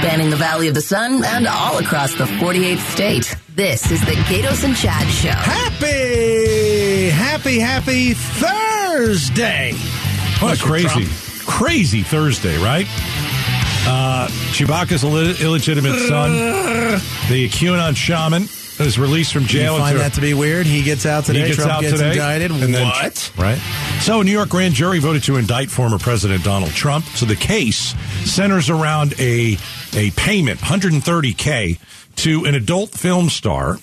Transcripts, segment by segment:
spanning the Valley of the Sun and all across the 48th state. This is the Gaydos and Chad Show. Happy, happy, happy Thursday. What a crazy, Trump. crazy Thursday, right? Uh, Chewbacca's Ill- illegitimate son, the QAnon shaman, is released from jail. You find that to be weird? He gets out today. He gets Trump out gets today. indicted. and then- what? right. So, a New York grand jury voted to indict former President Donald Trump. So, the case centers around a a payment, 130k, to an adult film star.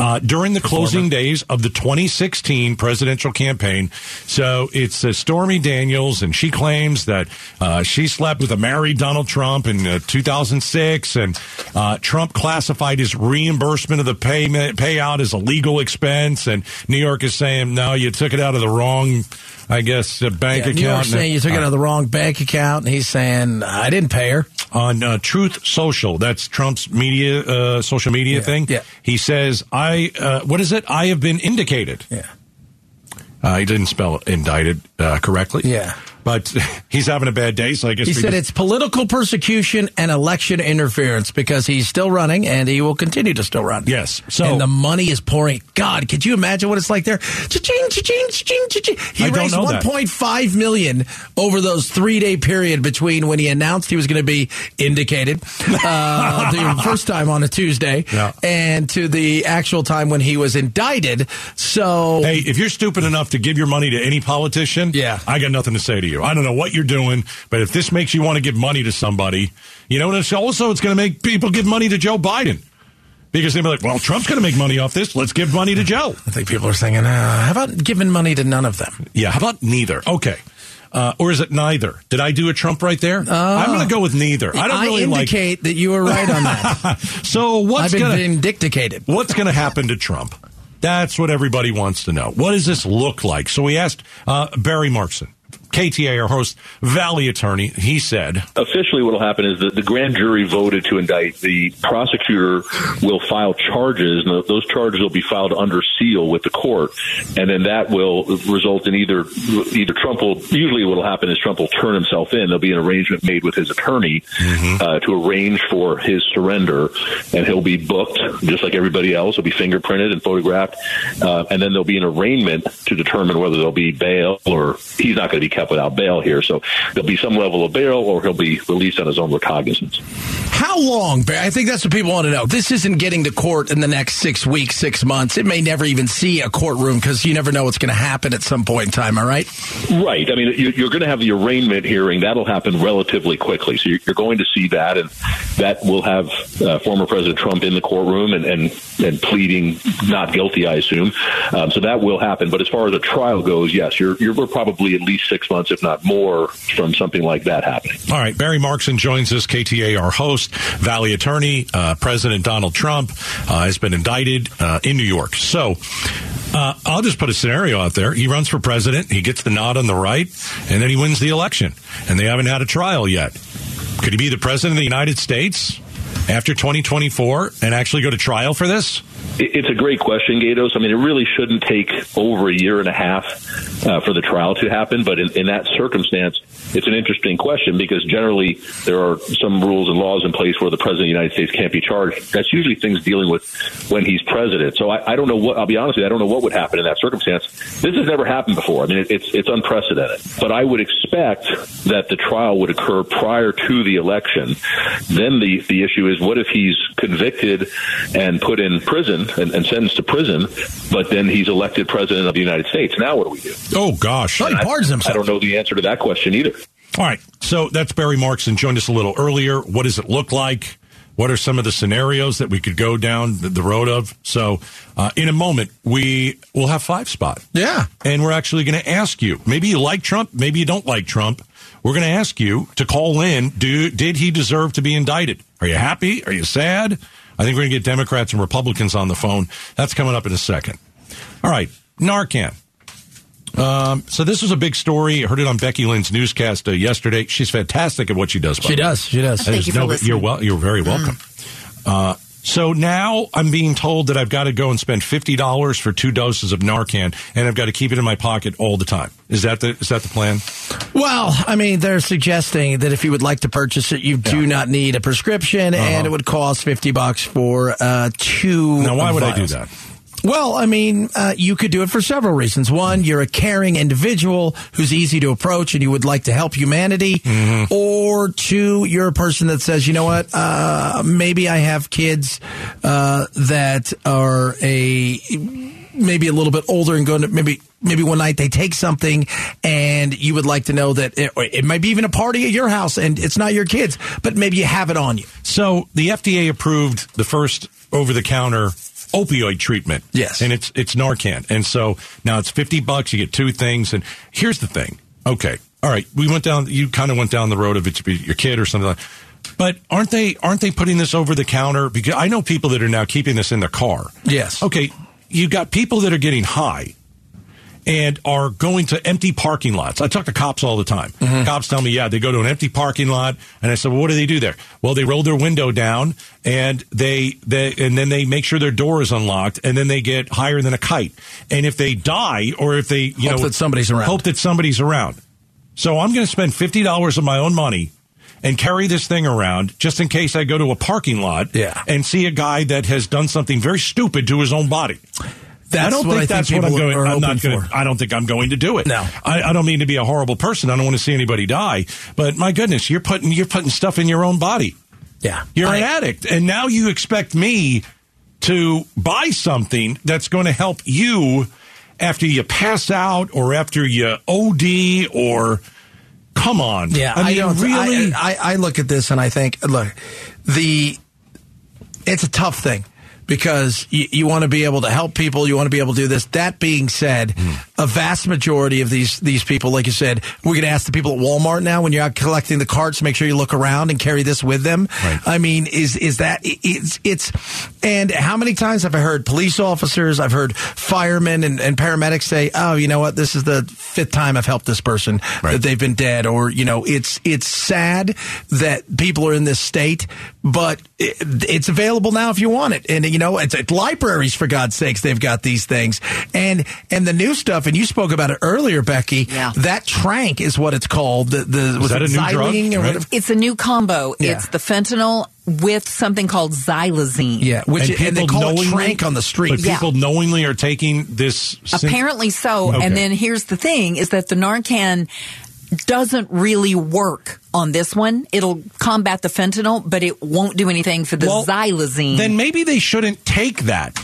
Uh, during the closing days of the 2016 presidential campaign. So it's uh, Stormy Daniels, and she claims that uh, she slept with a married Donald Trump in uh, 2006, and uh, Trump classified his reimbursement of the payment payout as a legal expense, and New York is saying no, you took it out of the wrong, I guess, uh, bank Yeah, account. New York's saying you took it out of the wrong bank account, and he's saying I didn't pay her. on uh, Truth Social. That's Trump's media, uh, social media Yeah, thing. yeah. He says, "I uh, what is it? I have been indicated." Yeah. Uh, he didn't spell indicted uh, correctly. Yeah. But he's having a bad day, so I guess He said just- it's political persecution and election interference because he's still running and he will continue to still run. Yes. So- and the money is pouring. God, could you imagine what it's like there? Cha-ching, cha-ching, cha-ching, cha-ching. He I raised know that. 1.5 million over those three day period between when he announced he was going to be indicated uh, the first time on a Tuesday Yeah. and to the actual time when he was indicted. So Hey, if you're stupid enough to give your money to any politician, Yeah. I got nothing to say to you. I don't know what you're doing, but if this makes you want to give money to somebody, you know, and it's also it's going to make people give money to Joe Biden because they'll be like, "Well, Trump's going to make money off this. Let's give money to Joe." I think people are saying, uh, how about giving money to none of them? Yeah, how about neither? Okay. Uh, or is it neither? Did I do a Trump right there? I'm going to go with neither. I don't really like. indicate that you were right on that. So what's I've been going to vindicated. what's going to happen to Trump? That's what everybody wants to know. What does this look like? So we asked uh, Barry Markson, KTA, our host, Valley attorney. He said, officially what will happen is that the grand jury voted to indict. The prosecutor will file charges, and those charges will be filed under seal with the court, and then that will result in either either Trump will usually what will happen is Trump will turn himself in. There'll be an arrangement made with his attorney uh, to arrange for his surrender, and he'll be booked just like everybody else. He'll be fingerprinted and photographed, uh, and then there'll be an arraignment to determine whether there'll be bail or he's not going to be kept without bail here. So there'll be some level of bail, or he'll be released on his own recognizance. How long, I think that's what people want to know. This isn't getting to court in the next six weeks, six months. It may never even see a courtroom because you never know what's going to happen at some point in time, all right? Right. I mean, you- you're going to have the arraignment hearing. That'll happen relatively quickly. So you're you're going to see that, and that will have uh, former President Trump in the courtroom and, and, and pleading not guilty, I assume. Um, so that will happen. But as far as a trial goes, yes, you're, you're we're probably at least six months, if not more, from something like that happening. All right, Barry Markson joins us, KTA, our host, Valley attorney. Uh, President Donald Trump uh, has been indicted uh, in New York. So uh, I'll just put a scenario out there. He runs for president, he gets the nod on the right, and then he wins the election. And they haven't had a trial yet. Could he be the president of the United States after 2024 and actually go to trial for this? It's a great question, Gaydos. I mean, it really shouldn't take over a year and a half uh, for the trial to happen. But in, in that circumstance, it's an interesting question because generally there are some rules and laws in place where the president of the United States can't be charged. That's usually things dealing with when he's president. So I, I don't know what. I'll be honest with you. I don't know what would happen in that circumstance. This has never happened before. I mean, it, it's it's unprecedented. But I would expect that the trial would occur prior to the election. Then the the issue is, what if he's convicted and put in prison and, and sentenced to prison, but then he's elected president of the United States? Now what do we do? Oh, gosh. He pardons himself. I don't know the answer to that question either. All right. So that's Barry Markson joined us a little earlier. What does it look like? What are some of the scenarios that we could go down the, the road of? So, uh, in a moment, we will have five spot. Yeah. And we're actually going to ask you. Maybe you like Trump. Maybe you don't like Trump. We're going to ask you to call in. Do did he deserve to be indicted? Are you happy? Are you sad? I think we're going to get Democrats and Republicans on the phone. That's coming up in a second. All right, Narcan. Um, so this was a big story. I heard it on Becky Lynn's newscast uh, yesterday. She's fantastic at what she does. by She the does. She does. Thank you for no- listening. You're well. You're very welcome. Uh, So now I'm being told that I've got to go and spend fifty dollars for two doses of Narcan, and I've got to keep it in my pocket all the time. Is that the is that the plan? Well, I mean, they're suggesting that if you would like to purchase it, you do not need a prescription, and it would cost fifty bucks for uh, two. Now, why would I do that? Well, I mean, uh, you could do it for several reasons. One, you're a caring individual who's easy to approach and you would like to help humanity. Mm-hmm. Or two, you're a person that says, you know what, uh, maybe I have kids uh, that are a maybe a little bit older and going to maybe maybe one night they take something and you would like to know that it, it might be even a party at your house and it's not your kids, but maybe you have it on you. So the FDA approved the first over the counter opioid treatment. Yes. And it's it's Narcan. And so now it's 50 bucks you get two things and here's the thing. Okay. All right, we went down you kind of went down the road of it to be your kid or something like that. but aren't they aren't they putting this over the counter because I know people that are now keeping this in their car. Yes. Okay, you got people that are getting high and are going to empty parking lots. I talk to cops all the time. Mm-hmm. Cops tell me, yeah, they go to an empty parking lot, and I said, well, what do they do there? Well, they roll their window down, and they, they and then they make sure their door is unlocked, and then they get higher than a kite. And if they die, or if they, you Hope know, that somebody's around. hope that somebody's around. So I'm going to spend fifty dollars of my own money. And carry this thing around just in case I go to a parking lot Yeah. and see a guy that has done something very stupid to his own body. That's I don't think I think that's what I'm going. I'm not going. for. I don't think I'm going to do it. No. I, I don't mean to be a horrible person. I don't want to see anybody die. But my goodness, you're putting you're putting stuff in your own body. Yeah. You're I- an addict, and now you expect me to buy something that's going to help you after you pass out or after you OD or. Come on. Yeah, I mean, don't. really. I, I, I look at this and I think, look, the it's a tough thing because you, you want to be able to help people. You want to be able to do this. That being said, Hmm. A vast majority of these these people, like you said, we're going to ask the people at Walmart now when you're out collecting the carts, make sure you look around and carry this with them. Right. I mean, is is that it's it's and how many times have I heard police officers, I've heard firemen and, and paramedics say, "Oh, you know what? This is the fifth time I've helped this person Right. that they've been dead," or you know, it's it's sad that people are in this state, but it, it's available now if you want it, and you know, it's at libraries for God's sakes they've got these things, and and the new stuff, and you spoke about it earlier, Becky. Yeah. that tranq is what it's called. The, the was that a new drug, right? It's a new combo. Yeah. It's the fentanyl with something called xylazine. Yeah, which and, they call it tranq on the street. But Yeah. people knowingly are taking this. syn- Apparently so. Okay. And then here's the thing is that the Narcan doesn't really work on this one. It'll combat the fentanyl, but it won't do anything for the Well, xylazine. Then maybe they shouldn't take that.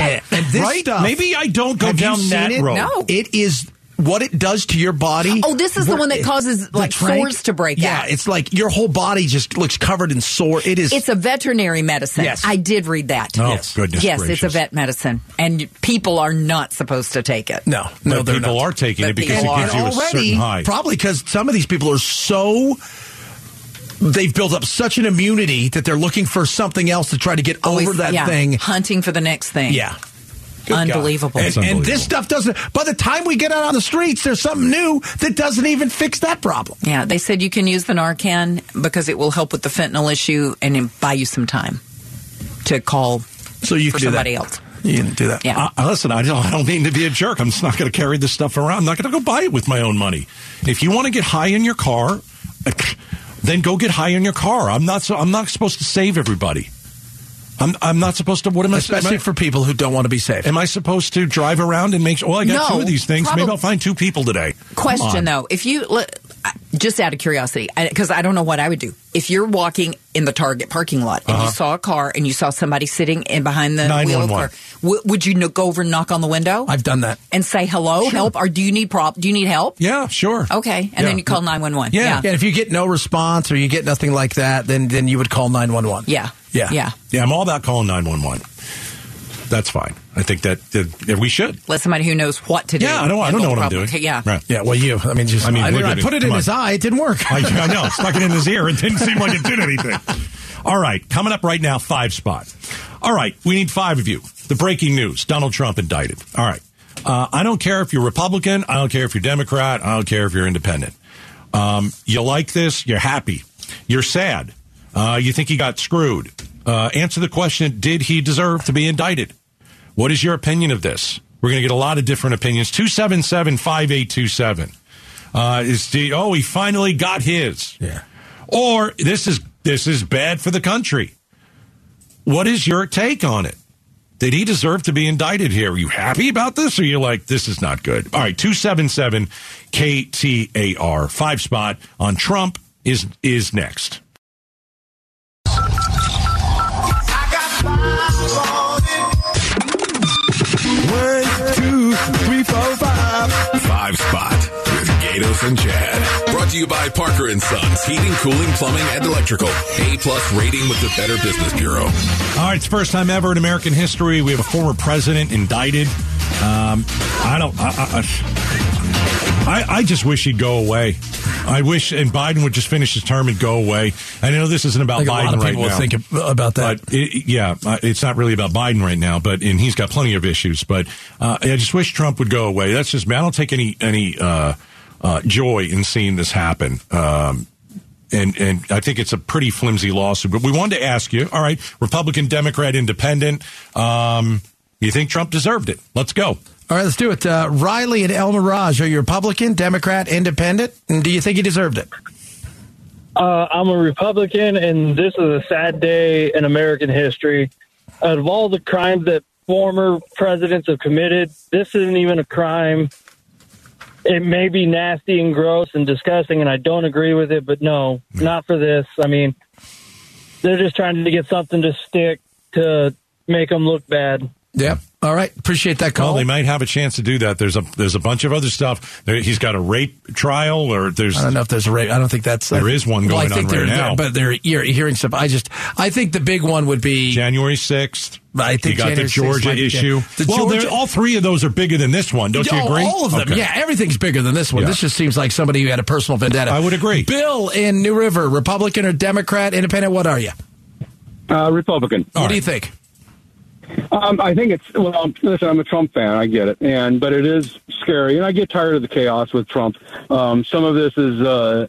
And, and this right? stuff, Maybe I don't go have you down seen that it? road. No. It is what it does to your body. Oh, this is the one that causes, like, tranq- sores to break yeah, out. Yeah, it's like your whole body just looks covered in sore. It is. it's a veterinary medicine. Yes. I did read that. Oh, Yes. goodness yes, gracious. it's a vet medicine, and people are not supposed to take it. no, no, But they're people not. are taking it because it gives you a already certain high. probably because some of these people are so. They've built up such an immunity that they're looking for something else to try to get Always- over that yeah, thing. hunting for the next thing. Yeah. Good Unbelievable. And, It's and this stuff doesn't. By the time we get out on the streets, there's something new that doesn't even fix that problem. Yeah, they said you can use the Narcan because it will help with the fentanyl issue and buy you some time to call So you for can somebody that. else. You can do that. Yeah. Uh, listen, I don't, I don't mean to be a jerk. I'm just not going to carry this stuff around. I'm not going to go buy it with my own money. If you want to get high in your car, then go get high in your car. I'm not. So, I'm not supposed to save everybody. I'm. I'm not supposed to. What am I? Especially am I, for people who don't want to be safe. Am I supposed to drive around and make sure? Well, oh, I got No, two of these things. Maybe I'll find two people today. Question though, if you let- just out of curiosity, because I don't know what I would do if you're walking in the Target parking lot and Uh-huh. you saw a car and you saw somebody sitting in behind the wheel of the car, w- would you no- go over and knock on the window I've done that. and say hello, help, or do you need prop? Do you need help? Yeah, sure. Okay, and Yeah. then you call nine one one. Yeah. Yeah, if you get no response or you get nothing like that, then then you would call nine one one. yeah, Yeah. yeah. Yeah, I'm all about calling 911. That's fine. I think that, that, that we should. Let somebody who knows what to do. Yeah, I don't. I don't know what I'm doing. Yeah. Right. Yeah, well, you. I mean, just. I I mean, mean, I, look at it. put it Come in on. his eye. It didn't work. I, I know. Stuck it in his ear. It didn't seem like it did anything. All right. Coming up right now, five spot. All right. We need five of you. The breaking news Donald Trump indicted. All right. Uh, I don't care if you're Republican. I don't care if you're Democrat. I don't care if you're independent. Um, you like this. You're happy. You're sad. Uh, you think he got screwed. Uh, answer the question: Did he deserve to be indicted? What is your opinion of this? We're going to get a lot of different opinions. 277 5827. Uh, is the, oh, he finally got his. Yeah. Or this is this is bad for the country. What is your take on it? Did he deserve to be indicted here? Are you happy about this or are you like, this is not good? All right, 277 KTAR. Five spot on Trump is is next. One, two, three, four, five. Five spot with Gaydos and Chad. Brought to you by Parker and Sons Heating, Cooling, Plumbing, and Electrical. A plus rating with the Better Business Bureau. All right, it's the first time ever in American history we have a former president indicted. Um, I don't. I, I, I, I just wish he'd go away. I wish, and Biden would just finish his term and go away. I know this isn't about I think a Biden lot of right people now. would think about that. But it, yeah, uh, it's not really about Biden right now. But and he's got plenty of issues. But uh, I just wish Trump would go away. That's just. Me. I don't take any any uh, uh, joy in seeing this happen. Um, and and I think it's a pretty flimsy lawsuit. But we wanted to ask you. All right, Republican, Democrat, Independent. Um, you think Trump deserved it? Let's go. All right, let's do it. Uh, Riley and El Mirage, are you Republican, Democrat, Independent? And do you think he deserved it? Uh, I'm a Republican, and this is a sad day in American history. Out of all the crimes that former presidents have committed, this isn't even a crime. It may be nasty and gross and disgusting, and I don't agree with it, but no, not for this. I mean, they're just trying to get something to stick to make them look bad. Yep. All right. Appreciate that call. Well, they might have a chance to do that. There's a there's a bunch of other stuff. There, he's got a rape trial, or there's I don't know if there's a rape. I don't think that's There is one well, I going think on right they're- now. But they're you're hearing stuff. I just I think the big one would be January sixth. I think you got January the Georgia issue. The well, Georgia- all three of those are bigger than this one. Don't you Oh, agree? All of them. Okay. Yeah, everything's bigger than this one. Yeah. This just seems like somebody who had a personal vendetta. I would agree. Bill in New River, Republican or Democrat, Independent? What are you? Uh, Republican. what do you think? Um, I think it's well. Listen, I'm a Trump fan. I get it, and but it is scary, and I get tired of the chaos with Trump. Um, some of this is uh,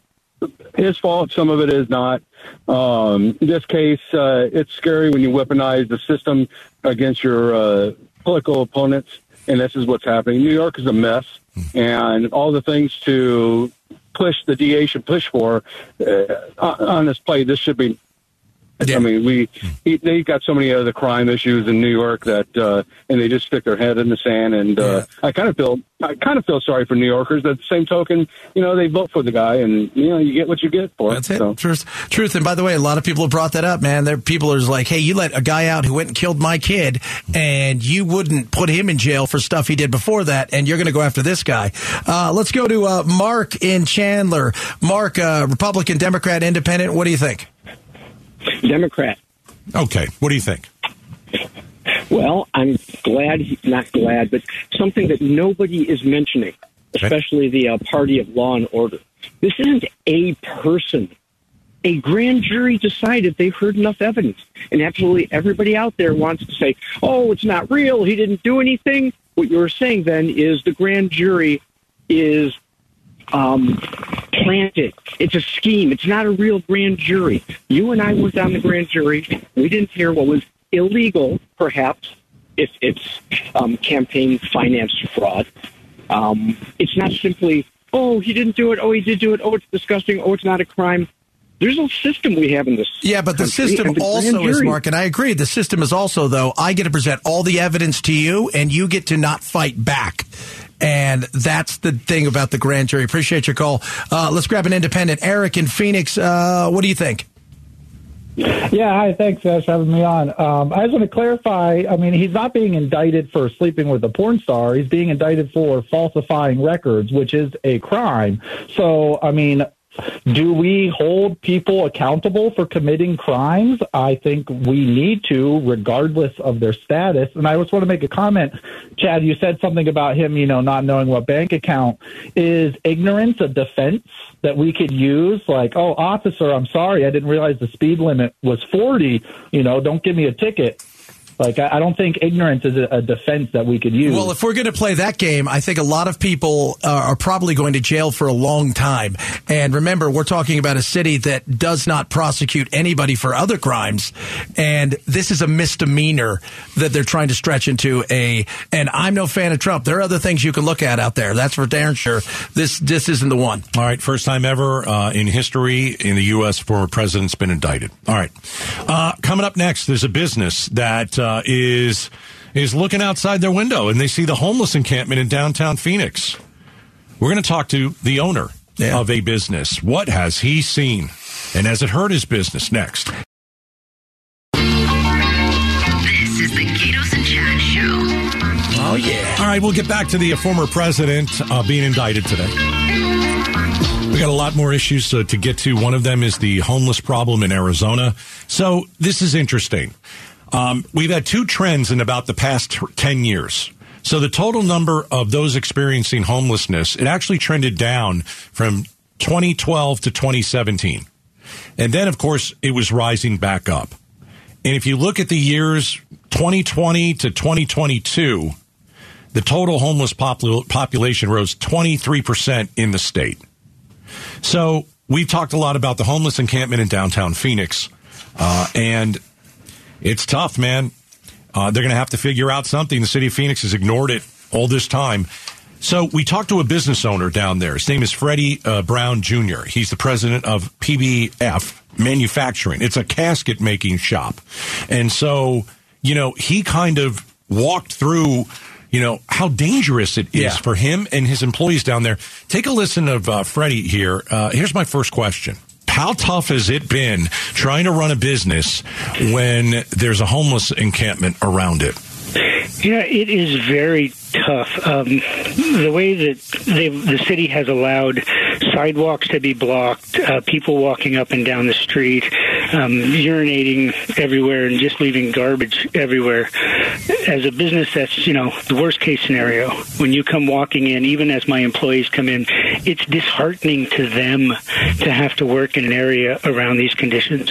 his fault. Some of it is not. Um, in this case, uh, it's scary when you weaponize the system against your uh, political opponents, and this is what's happening. New York is a mess, and all the things to push the DA should push for uh, on on this play. This should be I mean, we he, they got so many other crime issues in New York that, uh, and they just stick their head in the sand. And uh, I kind of feel, I kind of feel sorry for New Yorkers. At the same token, you know, they vote for the guy, and you know, you get what you get for That's it. So. Truth. Truth. And by the way, a lot of people have brought that up, man. There, people are like, hey, you let a guy out who went and killed my kid, and you wouldn't put him in jail for stuff he did before that, and you're going to go after this guy. Uh, let's go to uh, Mark in Chandler. Mark, uh, Republican, Democrat, Independent. What do you think? Democrat. Okay, what do you think? Well, I'm glad, not glad, but something that nobody is mentioning, especially the uh, party of law and order. This isn't a person. A grand jury decided they've heard enough evidence, and absolutely everybody out there wants to say, "Oh, it's not real. He didn't do anything." What you're saying then is the grand jury is um, planted. It's a scheme. It's not a real grand jury. You and I were on the grand jury. We didn't hear what was illegal, perhaps, if it's um, campaign finance fraud. Um, it's not simply, oh, he didn't do it. Oh, he did do it. Oh, it's disgusting. Oh, it's not a crime. There's a system we have in this. Yeah, but the country, system the also is, Mark, and I agree. The system is also, though, I get to present all the evidence to you, and you get to not fight back. And that's the thing about the grand jury. Appreciate your call. Uh, let's grab an independent. Eric in Phoenix, uh, what do you think? Yeah, hi. Thanks, Ash, for having me on. Um, I just want to clarify. I mean, he's not being indicted for sleeping with a porn star. He's being indicted for falsifying records, which is a crime. So, I mean, do we hold people accountable for committing crimes? I think we need to, regardless of their status. And I just want to make a comment. Chad, you said something about him, you know, not knowing what bank account is ignorance a defense that we could use? Like, oh, officer, I'm sorry, I didn't realize the speed limit was 40. You know, don't give me a ticket. Like, I, I don't think ignorance is a, a defense that we could use. Well, if we're going to play that game, I think a lot of people uh, are probably going to jail for a long time. And remember, we're talking about a city that does not prosecute anybody for other crimes, and this is a misdemeanor that they're trying to stretch into a. And I'm no fan of Trump. There are other things you can look at out there. That's for darn sure. This this isn't the one. All right, first time ever uh, in history in the U.S. former president's been indicted. All right, uh, coming up next, there's a business that uh, is is looking outside their window and they see the homeless encampment in downtown Phoenix. We're going to talk to the owner Yeah. of a business. What has he seen, and has it hurt his business? Next. This is the Gaydos and Chad Show. Oh yeah. All right, we'll get back to the former president uh, being indicted today. We got a lot more issues uh, to get to. One of them is the homeless problem in Arizona. So this is interesting. Um, we've had two trends in about the past 10 years. So the total number of those experiencing homelessness, it actually trended down from 2012 to 2017. And then, of course, it was rising back up. And if you look at the years 2020 to 2022, the total homeless popul- population rose 23% in the state. So we've talked a lot about the homeless encampment in downtown Phoenix. Uh, and it's tough, man. Uh, they're going to have to figure out something. The city of Phoenix has ignored it all this time. So we talked to a business owner down there. His name is Freddie uh, Brown Jr. He's the president of PBF Manufacturing. It's a casket making shop. And so, you know, he kind of walked through, you know, how dangerous it is Yeah. for him and his employees down there. Take a listen of uh, Freddie here. Uh, here's my first question. How tough has it been trying to run a business when there's a homeless encampment around it? Yeah, it is very tough. Um, the way that the city has allowed sidewalks to be blocked, uh, people walking up and down the street, um, urinating everywhere, and just leaving garbage everywhere. As a business, that's you know the worst case scenario. When you come walking in, even as my employees come in, it's disheartening to them to have to work in an area around these conditions.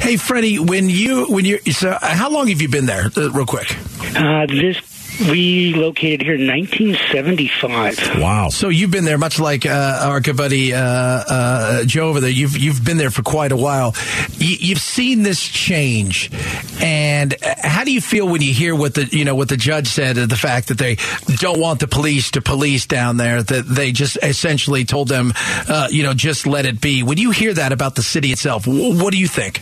Hey, Freddie, when you when you so how long have you been there? Uh, real quick. Uh, this we located here in 1975. Wow. So you've been there, much like uh, our good buddy uh, uh, Joe over there. You've you've been there for quite a while. You, you've seen this change, and uh, how do you feel when you hear what the you know what the judge said? of The fact that they don't want the police to police down there, that they just essentially told them, uh, you know, just let it be. When you hear that about the city itself, wh- what do you think?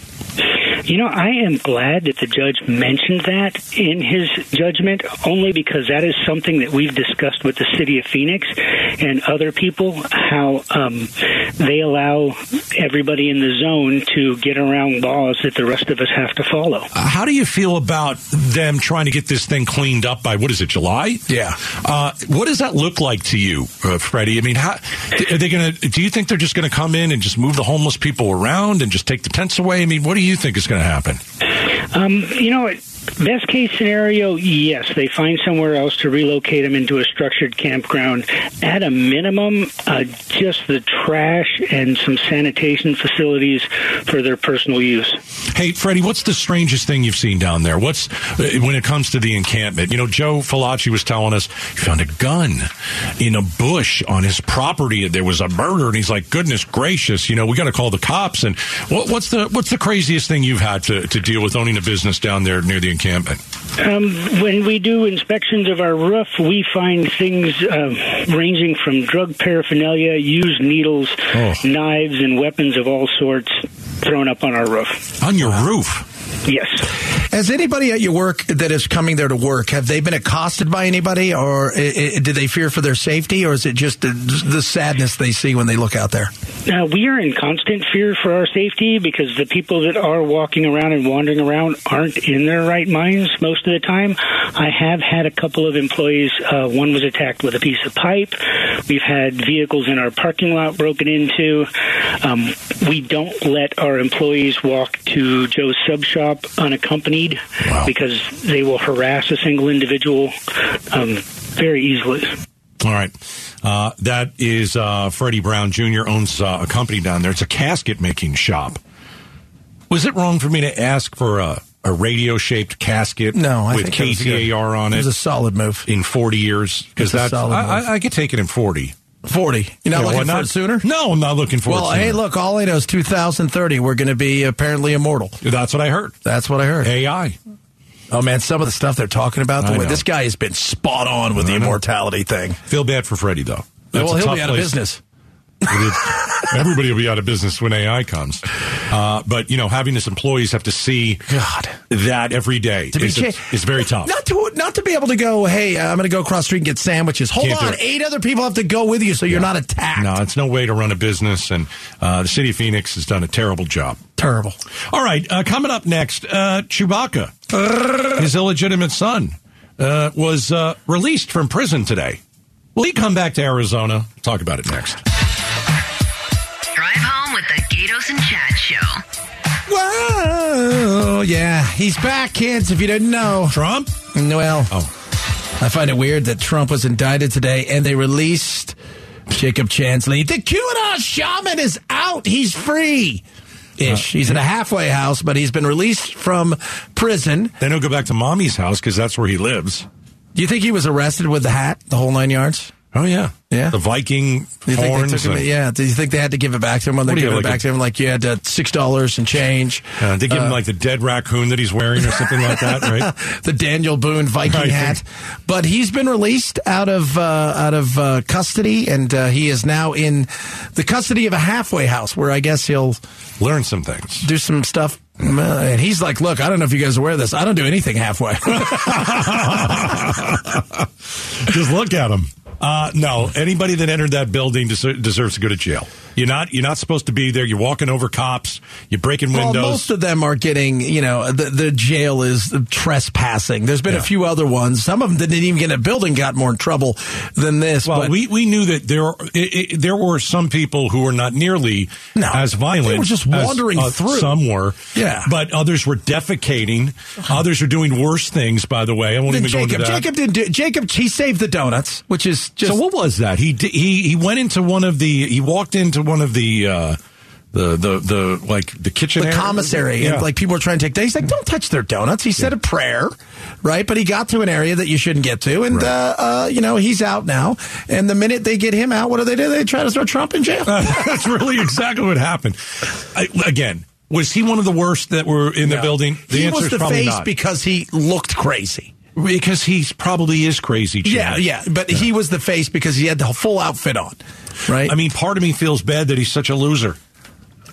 You know, I am glad that the judge mentioned that in his judgment, only because that is something that we've discussed with the city of Phoenix and other people, how um, they allow everybody in the zone to get around laws that the rest of us have to follow. Uh, How do you feel about them trying to get this thing cleaned up by what is it, July? Yeah. Uh, what does that look like to you, uh, Freddie? I mean, how are they going to? Do you think they're just going to come in and just move the homeless people around and just take the tents away? I mean, what do you think is going to happen? Um, you know, best case scenario, yes, they find somewhere else to relocate them into a structured campground. At a minimum, uh, just the trash and some sanitation facilities for their personal use. Hey, Freddie, what's the strangest thing you've seen down there? What's uh, when it comes to the encampment? You know, Joe Falacci was telling us he found a gun in a bush on his property. There was a murder, and he's like, "Goodness gracious!" You know, we got to call the cops. And what, what's the what's the craziest thing you've had to, to deal with owning a business down there near the encampment? Um, when we do inspections of our roof, we find things uh, ranging from drug paraphernalia, used needles, Oh. knives, and weapons of all sorts thrown up on our roof. On your roof. Yes. Has anybody at your work that is coming there to work, have they been accosted by anybody or do they fear for their safety or is it just the, the sadness they see when they look out there? Uh, we are in constant fear for our safety because the people that are walking around and wandering around aren't in their right minds most of the time. I have had a couple of employees. Uh, one was attacked with a piece of pipe. We've had vehicles in our parking lot broken into. Um, we don't let our employees walk to Joe's sub shop unaccompanied because they will harass a single individual um, very easily. All right. Uh, that is uh, Freddie Brown Jr. owns uh, a company down there. It's a casket making shop. Was it wrong for me to ask for a a radio shaped casket No, I with think that was good. KTAR on It it was a solid move. in 40 years? Because It's a that's, solid I, move. I, I get taken in 40. 40. You're not Yeah, looking not? it sooner? No, I'm not looking for Well, hey, look, all I know is 2030, we're going to be apparently immortal. That's what I heard. That's what I heard. AI. Oh, man, some of the stuff they're talking about, the I way know. this guy has been spot on with the know. immortality thing. Feel bad for Freddie, though. That's well, he'll be out of business. Everybody will be out of business when AI comes. Uh, but, you know, having his employees have to see God. that every day To is, cha- is very tough. Not to not to be able to go, hey, I'm going to go across the street and get sandwiches. Hold Can't on, eight other people have to go with you so you're not attacked. No, it's no way to run a business, and uh, the city of Phoenix has done a terrible job. Terrible. All right, uh, coming up next, uh, Chewbacca, his illegitimate son, uh, was uh, released from prison today. Will he come back to Arizona? Talk about it next. Whoa, yeah, he's back, kids. If you didn't know, Trump? Well, Oh, I find it weird that Trump was indicted today and they released Jacob Chansley. The QAnon shaman is out. He's free. Ish. Uh, he's in a halfway house, but he's been released from prison. then he'll go back to mommy's house because that's where he lives. Do you think he was arrested with the hat, the whole nine yards? Oh yeah, Yeah. The Viking Do you think they horns. took him? Yeah. Do you think they had to give it back to him when they gave it like back a- to him? Like you had uh, six dollars and change. Uh, they give him like the dead raccoon that he's wearing or something like that, right? the Daniel Boone Viking Right. hat. But he's been released out of uh, out of uh, custody, and uh, he is now in the custody of a halfway house, where I guess he'll Learn some things. do some stuff. Uh, And he's like, "Look, I don't know if you guys are aware of this. I don't do anything halfway." Just look at him. Uh, no, anybody that entered that building deser- deserves to go to jail. You're not. You're not supposed to be there. You're walking over cops. You're breaking Well, windows. most of them are getting, you know, the, the jail is trespassing. There's been Yeah. a few other ones. Some of them didn't even get in a building got more in trouble than this. well, but we, we knew that there it, it, there were some people who were not nearly No, as violent. they were just as, wandering uh, through. Some were, Yeah. but others were defecating. Others are doing worse things. By the way, I won't then even go into that. Jacob didn't do. Jacob, he saved the donuts, which is just so what was that? He he he went into one of the. He walked into one of the. Uh, the, the the like the kitchen the area? commissary Yeah. and like people are trying to take he's like don't touch their donuts he said a prayer right but he got to an area that you shouldn't get to and Right. uh, uh, you know he's out now and the minute they get him out what do they do they try to throw trump in jail That's really exactly what happened. I, again, was he one of the worst that were in the building? The he answer was the face not. because he looked crazy because he probably is crazy. Chad. yeah yeah but he was the face because he had the full outfit on right I mean, part of me feels bad that he's such a loser.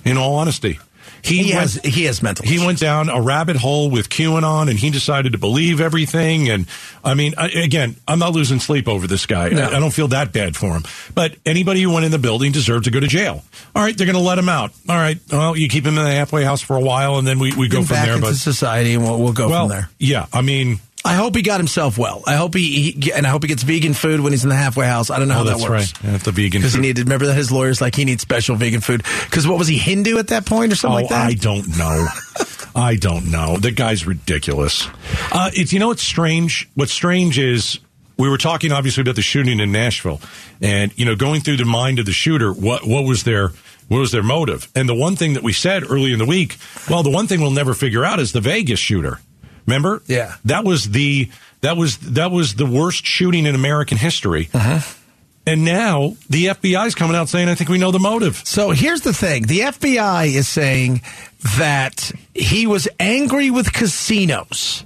In all honesty, he, went, has he has mental He issues. went down a rabbit hole with QAnon, and he decided to believe everything. And I mean, I, again, I'm not losing sleep over this guy. No. I, I don't feel that bad for him. But anybody who went in the building deserved to go to jail. All right, they're going to let him out. All right, well, you keep him in the halfway house for a while, and then we, we go from there. But society and we'll, we'll go well, from there yeah, I mean, I hope he got himself well. I hope he, he and I hope he gets vegan food when he's in the halfway house. I don't know oh, how that works. right. Yeah, the vegan. Because he needed. Remember that his lawyers like he needs special vegan food. Because what was he Hindu at that point or something oh, like that? I don't know. I don't know. The guy's ridiculous. Uh, it's you know what's strange. What's strange is we were talking obviously about the shooting in Nashville, and you know going through the mind of the shooter. What what was their what was their motive? And the one thing that we said early in the week, well, the one thing we'll never figure out is the Vegas shooter. Remember? Yeah. That was the that was that was the worst shooting in American history. Uh-huh. And now the FBI's coming out saying, "I think we know the motive." So here's the thing: the FBI is saying that he was angry with casinos.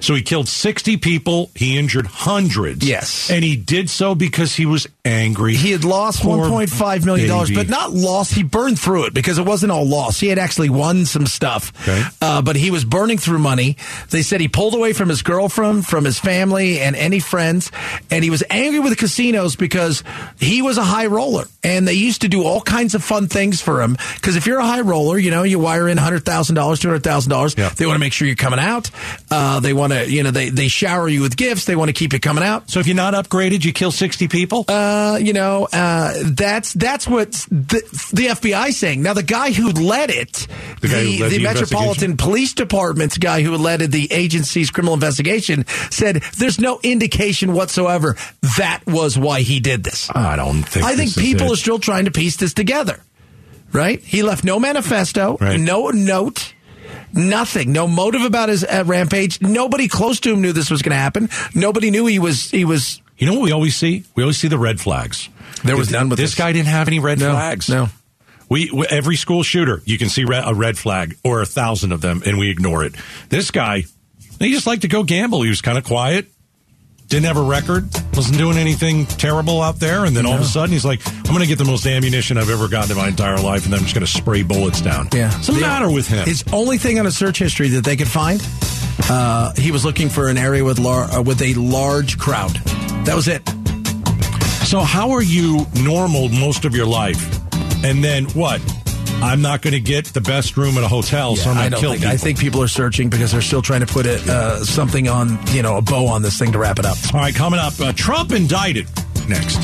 So he killed 60 people. He injured hundreds. Yes. And he did so because he was angry. He had lost Poor one point five million dollars, baby. but not lost. He burned through it because it wasn't all lost. He had actually won some stuff, Okay. uh, but he was burning through money. They said he pulled away from his girlfriend, from his family, and any friends, and he was angry with the casinos because he was a high roller, and they used to do all kinds of fun things for him. Because if you're a high roller, you know you wire in hundred thousand dollars, two hundred thousand dollars. Yeah. They want to make sure you're coming out. Uh, they want to, you know, they they shower you with gifts. They want to keep you coming out. So if you're not upgraded, you kill 60 people? Uh, you know, uh, that's that's what the, the FBI saying. Now, the guy who led it, The who led the Metropolitan Police Department's guy who led the agency's criminal investigation, said there's no indication whatsoever that was why he did this. I don't think I think people it. are still trying to piece this together. Right? He left no manifesto, Right. no note. Nothing. No motive about his uh, rampage. Nobody close to him knew this was going to happen. Nobody knew he was. He was. You know what we always see? We always see the red flags. There was none with this, this. guy. Didn't have any red No, flags. no. We, we every school shooter, you can see re- a red flag or a thousand of them, and we ignore it. This guy, he just liked to go gamble. He was kind of quiet, didn't have a record, wasn't doing anything terrible out there, and then all of a sudden he's like, "I'm going to get the most ammunition I've ever gotten in my entire life, and then I'm just going to spray bullets down." Yeah. what's the The- matter with him? His only thing on a search history that they could find, uh, he was looking for an area with lar- uh, with a large crowd. That was it. So how are you normal most of your life, and then what? I'm not going to get the best room at a hotel, so I'm going to kill think. people. I think people are searching because they're still trying to put it uh, something on, you know, a bow on this thing to wrap it up. All right, coming up, uh, Trump indicted next.